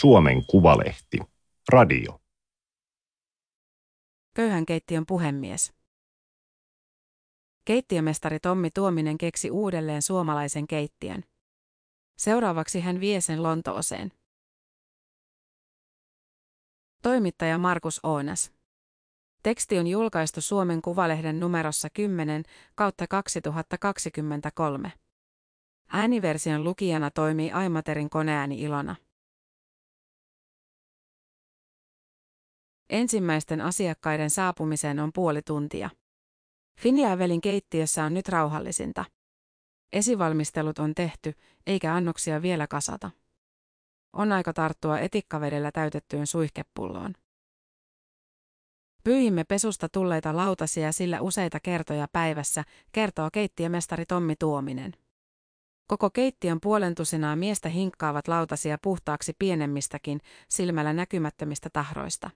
Suomen Kuvalehti. Radio. Köyhän keittiön puhemies. Keittiömestari Tommi Tuominen keksi uudelleen suomalaisen keittiön. Seuraavaksi hän vie sen Lontooseen. Toimittaja Markus Oonas. Teksti on julkaistu Suomen Kuvalehden numerossa 10 kautta 2023. Ääniversion lukijana toimii Aimaterin koneääni Ilona. Ensimmäisten asiakkaiden saapumiseen on puoli tuntia. Finjäävelin keittiössä on nyt rauhallisinta. Esivalmistelut on tehty, eikä annoksia vielä kasata. On aika tarttua etikkavedellä täytettyyn suihkepulloon. Pyyhimme pesusta tulleita lautasia sillä useita kertoja päivässä, kertoo keittiömestari Tommi Tuominen. Koko keittiön puolentusinaa miestä hinkkaavat lautasia puhtaaksi pienemmistäkin, silmällä näkymättömistä tahroista.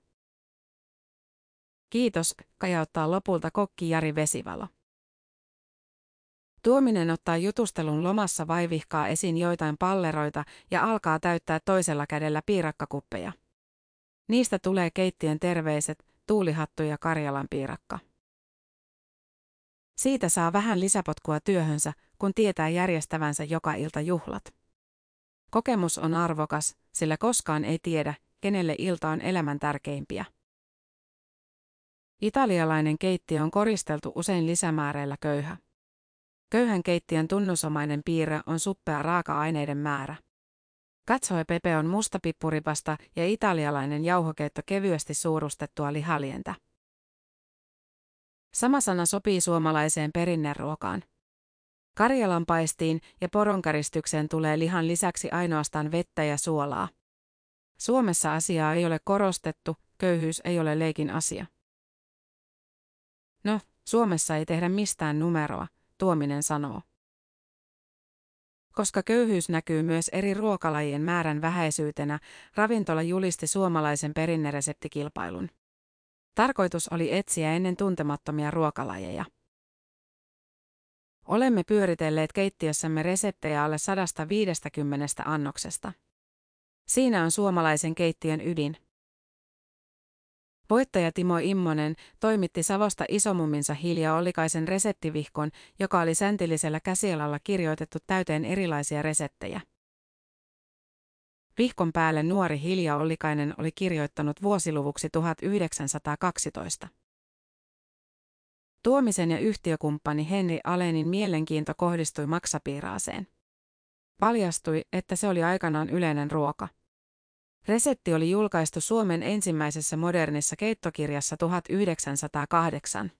Kiitos, kajauttaa lopulta kokki Jari Vesivalo. Tuominen ottaa jutustelun lomassa vaivihkaa esiin joitain palleroita ja alkaa täyttää toisella kädellä piirakkakuppeja. Niistä tulee keittiön terveiset, tuulihattu ja Karjalan piirakka. Siitä saa vähän lisäpotkua työhönsä, kun tietää järjestävänsä joka ilta juhlat. Kokemus on arvokas, sillä koskaan ei tiedä, kenelle ilta on elämän tärkeimpiä. Italialainen keittiö on koristeltu usein lisämääreillä köyhä. Köyhän keittiön tunnusomainen piirre on suppea raaka-aineiden määrä. Katsoe pepe on mustapippuripasta ja italialainen jauhokeitto kevyesti suurustettua lihalientä. Sama sana sopii suomalaiseen perinneruokaan. Karjalan paistiin ja poronkaristykseen tulee lihan lisäksi ainoastaan vettä ja suolaa. Suomessa asiaa ei ole korostettu, köyhyys ei ole leikin asia. No, Suomessa ei tehdä mistään numeroa, Tuominen sanoo. Koska köyhyys näkyy myös eri ruokalajien määrän vähäisyytenä, ravintola julisti suomalaisen perinnereseptikilpailun. Tarkoitus oli etsiä ennen tuntemattomia ruokalajeja. Olemme pyöritelleet keittiössämme reseptejä alle 150 annoksesta. Siinä on suomalaisen keittiön ydin. Voittaja Timo Immonen toimitti Savosta isomumminsa Hilja Ollikaisen reseptivihkon, joka oli säntillisellä käsialalla kirjoitettu täyteen erilaisia reseptejä. Vihkon päälle nuori Hilja Ollikainen oli kirjoittanut vuosiluvuksi 1912. Tuomisen ja yhtiökumppani Henri Alenin mielenkiinto kohdistui maksapiiraaseen. Paljastui, että se oli aikanaan yleinen ruoka. Resepti oli julkaistu Suomen ensimmäisessä modernissa keittokirjassa 1908.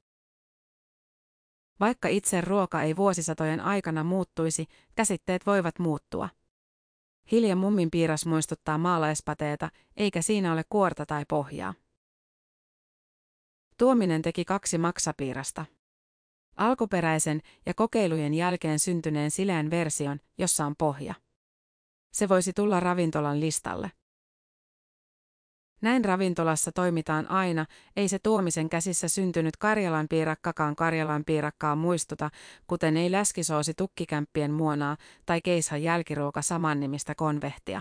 Vaikka itse ruoka ei vuosisatojen aikana muuttuisi, käsitteet voivat muuttua. Hilja mummin piiras muistuttaa maalaispateeta, eikä siinä ole kuorta tai pohjaa. Tuominen teki kaksi maksapiirasta. Alkuperäisen ja kokeilujen jälkeen syntyneen sileän version, jossa on pohja. Se voisi tulla ravintolan listalle. Näin ravintolassa toimitaan aina, ei se tuomisen käsissä syntynyt Karjalan piirakkakaan Karjalan piirakkaa muistuta, kuten ei läskisoosi tukkikämppien muonaa tai keishan jälkiruoka samannimistä konvehtia.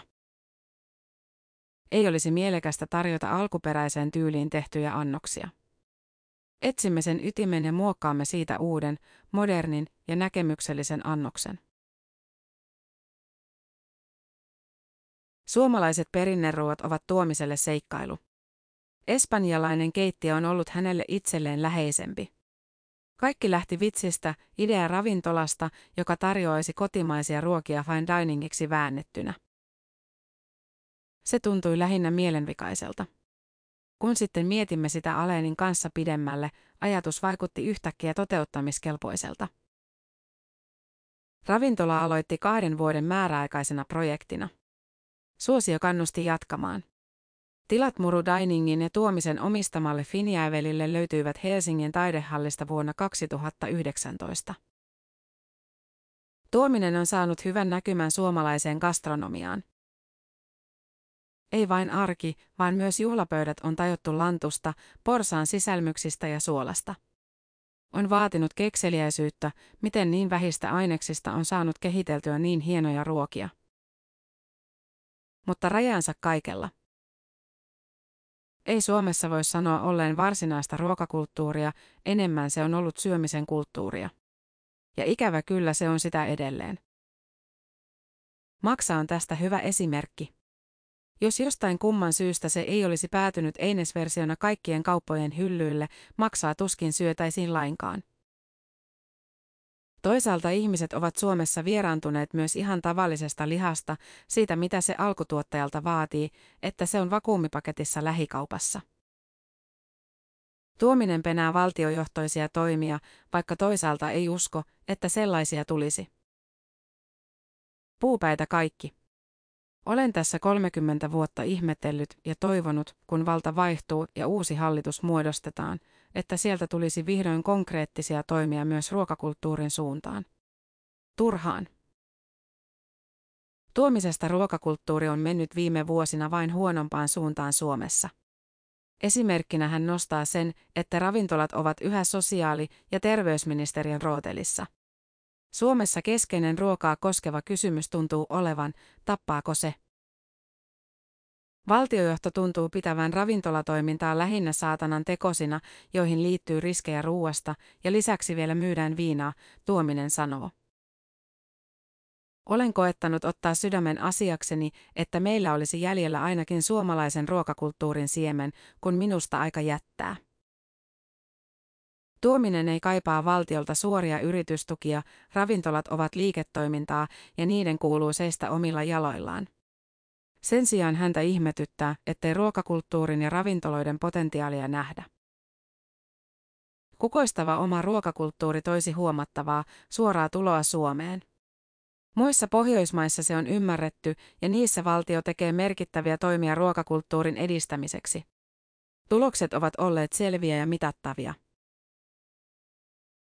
Ei olisi mielekästä tarjota alkuperäiseen tyyliin tehtyjä annoksia. Etsimme sen ytimen ja muokkaamme siitä uuden, modernin ja näkemyksellisen annoksen. Suomalaiset perinneruot ovat tuomiselle seikkailu. Espanjalainen keittiö on ollut hänelle itselleen läheisempi. Kaikki lähti vitsistä, idea ravintolasta, joka tarjoaisi kotimaisia ruokia fine diningiksi väännettynä. Se tuntui lähinnä mielenvikaiselta. Kun sitten mietimme sitä Alenin kanssa pidemmälle, ajatus vaikutti yhtäkkiä toteuttamiskelpoiselta. Ravintola aloitti kahden vuoden määräaikaisena projektina. Suosio kannusti jatkamaan. Tilat Muru Diningin ja Tuomisen omistamalle Finjäävelille löytyivät Helsingin taidehallista vuonna 2019. Tuominen on saanut hyvän näkymän suomalaiseen gastronomiaan. Ei vain arki, vaan myös juhlapöydät on tajottu lantusta, porsaan sisälmyksistä ja suolasta. On vaatinut kekseliäisyyttä, miten niin vähistä aineksista on saanut kehiteltyä niin hienoja ruokia. Mutta rajansa kaikella. Ei Suomessa voi sanoa olleen varsinaista ruokakulttuuria, enemmän se on ollut syömisen kulttuuria. Ja ikävä kyllä se on sitä edelleen. Maksa on tästä hyvä esimerkki. Jos jostain kumman syystä se ei olisi päätynyt einesversiona kaikkien kauppojen hyllyille, maksaa tuskin syötäisiin lainkaan. Toisaalta ihmiset ovat Suomessa vieraantuneet myös ihan tavallisesta lihasta, siitä mitä se alkutuottajalta vaatii, että se on vakuumipaketissa lähikaupassa. Tuominen penää valtiojohtoisia toimia, vaikka toisaalta ei usko, että sellaisia tulisi. Puupäitä kaikki. Olen tässä 30 vuotta ihmetellyt ja toivonut, kun valta vaihtuu ja uusi hallitus muodostetaan, että sieltä tulisi vihdoin konkreettisia toimia myös ruokakulttuurin suuntaan. Turhaan. Tuomisesta ruokakulttuuri on mennyt viime vuosina vain huonompaan suuntaan Suomessa. Esimerkkinä hän nostaa sen, että ravintolat ovat yhä sosiaali- ja terveysministeriön rootelissa. Suomessa keskeinen ruokaa koskeva kysymys tuntuu olevan, tappaako se? Valtiojohto tuntuu pitävän ravintolatoimintaa lähinnä saatanan tekosina, joihin liittyy riskejä ruuasta, ja lisäksi vielä myydään viinaa, Tuominen sanoo. Olen koettanut ottaa sydämen asiakseni, että meillä olisi jäljellä ainakin suomalaisen ruokakulttuurin siemen, kun minusta aika jättää. Tuominen ei kaipaa valtiolta suoria yritystukia, ravintolat ovat liiketoimintaa ja niiden kuuluu seistä omilla jaloillaan. Sen sijaan häntä ihmetyttää, ettei ruokakulttuurin ja ravintoloiden potentiaalia nähdä. Kukoistava oma ruokakulttuuri toisi huomattavaa, suoraa tuloa Suomeen. Muissa Pohjoismaissa se on ymmärretty ja niissä valtio tekee merkittäviä toimia ruokakulttuurin edistämiseksi. Tulokset ovat olleet selviä ja mitattavia.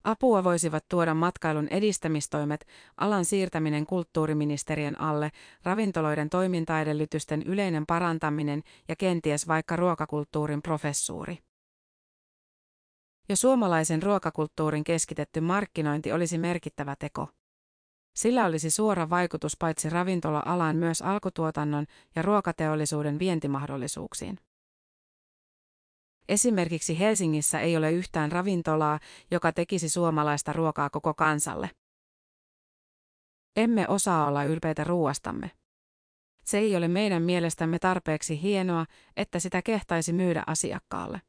Apua voisivat tuoda matkailun edistämistoimet, alan siirtäminen kulttuuriministeriön alle, ravintoloiden toimintaedellytysten yleinen parantaminen ja kenties vaikka ruokakulttuurin professuuri. Jo suomalaisen ruokakulttuurin keskitetty markkinointi olisi merkittävä teko. Sillä olisi suora vaikutus paitsi ravintola-alan myös alkutuotannon ja ruokateollisuuden vientimahdollisuuksiin. Esimerkiksi Helsingissä ei ole yhtään ravintolaa, joka tekisi suomalaista ruokaa koko kansalle. Emme osaa olla ylpeitä ruoastamme. Se ei ole meidän mielestämme tarpeeksi hienoa, että sitä kehtaisi myydä asiakkaalle.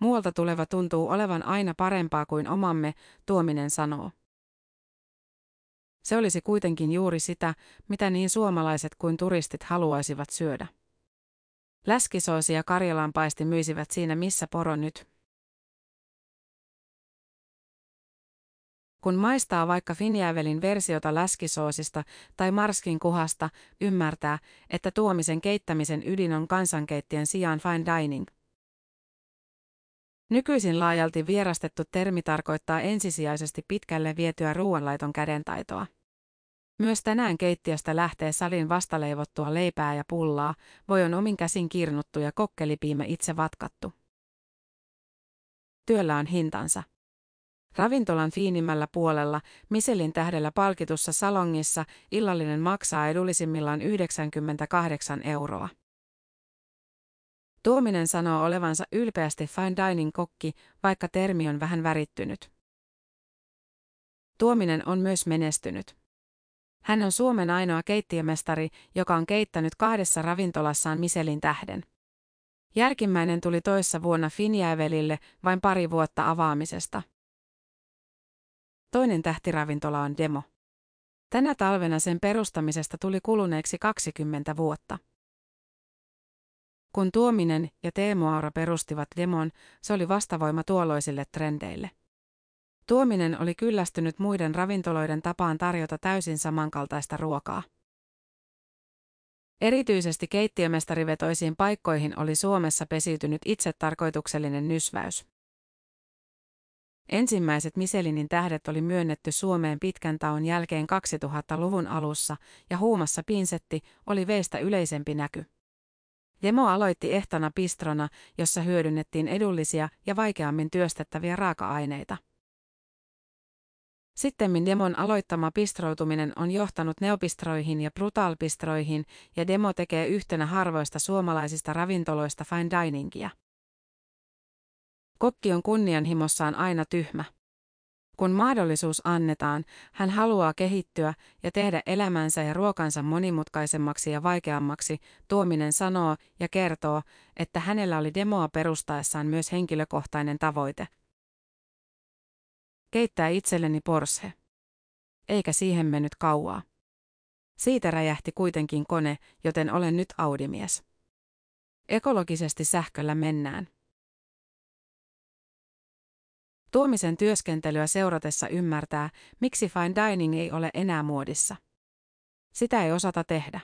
Muualta tuleva tuntuu olevan aina parempaa kuin omamme, tuominen sanoo. Se olisi kuitenkin juuri sitä, mitä niin suomalaiset kuin turistit haluaisivat syödä. Läskisoosi ja karjalanpaisti myisivät siinä missä poro nyt. Kun maistaa vaikka Finjävelin versiota läskisoosista tai Marskin kuhasta, ymmärtää, että tuomisen keittämisen ydin on kansankeittien sijaan fine dining. Nykyisin laajalti vierastettu termi tarkoittaa ensisijaisesti pitkälle vietyä ruoanlaiton kädentaitoa. Myös tänään keittiöstä lähtee salin vastaleivottua leipää ja pullaa, voi on omin käsin kirnuttu ja kokkelipiimä itse vatkattu. Työllä on hintansa. Ravintolan fiinimmällä puolella, Miselin tähdellä palkitussa salongissa, illallinen maksaa edullisimmillaan 98 euroa. Tuominen sanoo olevansa ylpeästi fine dining kokki, vaikka termi on vähän värittynyt. Tuominen on myös menestynyt. Hän on Suomen ainoa keittiömestari, joka on keittänyt kahdessa ravintolassaan Miselin tähden. Järkimmäinen tuli toissa vuonna Finjävelille vain pari vuotta avaamisesta. Toinen tähtiravintola on Demo. Tänä talvena sen perustamisesta tuli kuluneeksi 20 vuotta. Kun Tuominen ja Teemu Aura perustivat Demon, se oli vastavoima tuolloisille trendeille. Tuominen oli kyllästynyt muiden ravintoloiden tapaan tarjota täysin samankaltaista ruokaa. Erityisesti keittiömestarivetoisiin paikkoihin oli Suomessa pesiytynyt itsetarkoituksellinen nysväys. Ensimmäiset Michelinin tähdet oli myönnetty Suomeen pitkän taun jälkeen 2000-luvun alussa ja huumassa pinsetti oli veistä yleisempi näky. Demo aloitti ehtona pistrona, jossa hyödynnettiin edullisia ja vaikeammin työstettäviä raaka-aineita. Sittemmin demon aloittama pistroituminen on johtanut neopistroihin ja brutalpistroihin, ja demo tekee yhtenä harvoista suomalaisista ravintoloista fine diningia. Kokki on kunnianhimossaan aina tyhmä. Kun mahdollisuus annetaan, hän haluaa kehittyä ja tehdä elämänsä ja ruokansa monimutkaisemmaksi ja vaikeammaksi, Tuominen sanoo ja kertoo, että hänellä oli demoa perustaessaan myös henkilökohtainen tavoite. Keittää itselleni Porsche. Eikä siihen mennyt kauaa. Siitä räjähti kuitenkin kone, joten olen nyt Audimies. Ekologisesti sähköllä mennään. Tuomisen työskentelyä seuratessa ymmärtää, miksi fine dining ei ole enää muodissa. Sitä ei osata tehdä.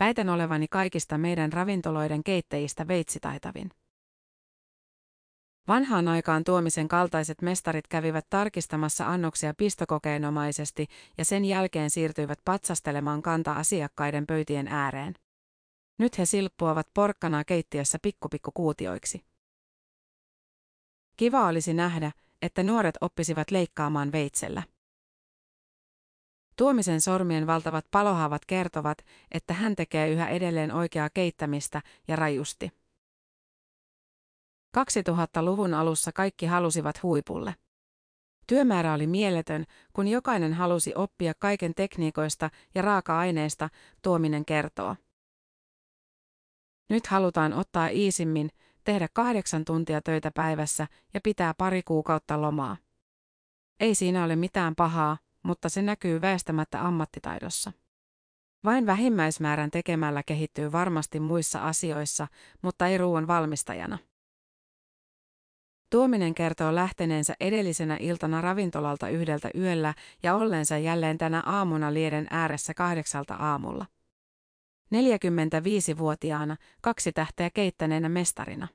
Väitän olevani kaikista meidän ravintoloiden keittäjistä veitsitaitavin. Vanhaan aikaan tuomisen kaltaiset mestarit kävivät tarkistamassa annoksia pistokokeenomaisesti ja sen jälkeen siirtyivät patsastelemaan kanta asiakkaiden pöytien ääreen. Nyt he silppuavat porkkanaa keittiössä pikkupikku kuutioiksi. Kiva olisi nähdä, että nuoret oppisivat leikkaamaan veitsellä. Tuomisen sormien valtavat palohaavat kertovat, että hän tekee yhä edelleen oikeaa keittämistä ja rajusti. 2000-luvun alussa kaikki halusivat huipulle. Työmäärä oli mieletön, kun jokainen halusi oppia kaiken tekniikoista ja raaka-aineista, Tuominen kertoo. Nyt halutaan ottaa iisimmin, tehdä kahdeksan tuntia töitä päivässä ja pitää pari kuukautta lomaa. Ei siinä ole mitään pahaa, mutta se näkyy väestämättä ammattitaidossa. Vain vähimmäismäärän tekemällä kehittyy varmasti muissa asioissa, mutta ei ruoan valmistajana. Tuominen kertoo lähteneensä edellisenä iltana ravintolalta yhdeltä yöllä ja olleensa jälleen tänä aamuna lieden ääressä kahdeksalta aamulla. 45-vuotiaana, kaksi tähteä keittäneenä mestarina.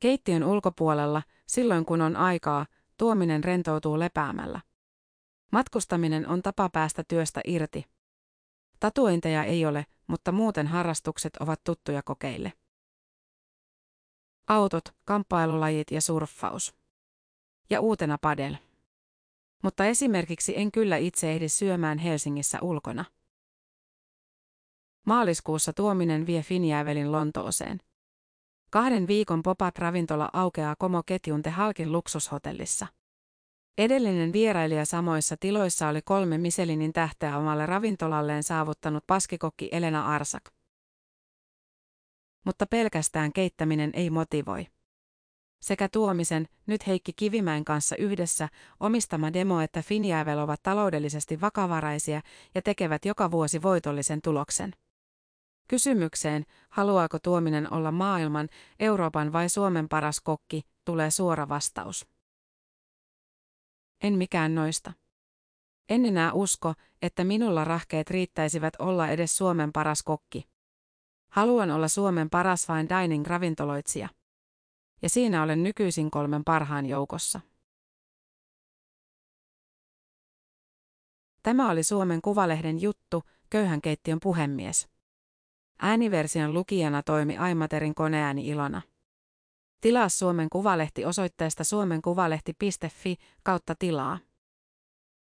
Keittiön ulkopuolella, silloin kun on aikaa, tuominen rentoutuu lepäämällä. Matkustaminen on tapa päästä työstä irti. Tatuointeja ei ole, mutta muuten harrastukset ovat tuttuja kokeille. Autot, kamppailulajit ja surffaus. Ja uutena padel. Mutta esimerkiksi en kyllä itse ehdi syömään Helsingissä ulkona. Maaliskuussa tuominen vie Finjäävelin Lontooseen. Kahden viikon pop-up-ravintola aukeaa Komo-ketjun The Halkin luksushotellissa. Edellinen vierailija samoissa tiloissa oli kolme Michelinin tähteä omalle ravintolalleen saavuttanut paskikokki Elena Arsak. Mutta pelkästään keittäminen ei motivoi. Sekä Tuomisen, nyt Heikki Kivimäen kanssa yhdessä, omistama demo että Finjäävel ovat taloudellisesti vakavaraisia ja tekevät joka vuosi voitollisen tuloksen. Kysymykseen, haluaako Tuominen olla maailman, Euroopan vai Suomen paras kokki, tulee suora vastaus. En mikään noista. En enää usko, että minulla rahkeet riittäisivät olla edes Suomen paras kokki. Haluan olla Suomen paras fine dining ravintoloitsija. Ja siinä olen nykyisin kolmen parhaan joukossa. Tämä oli Suomen Kuvalehden juttu, Köyhän keittiön puhemies. Ääniversion lukijana toimi Aimaterin koneääni Ilona. Tilaa Suomen Kuvalehti osoitteesta suomenkuvalehti.fi kautta tilaa.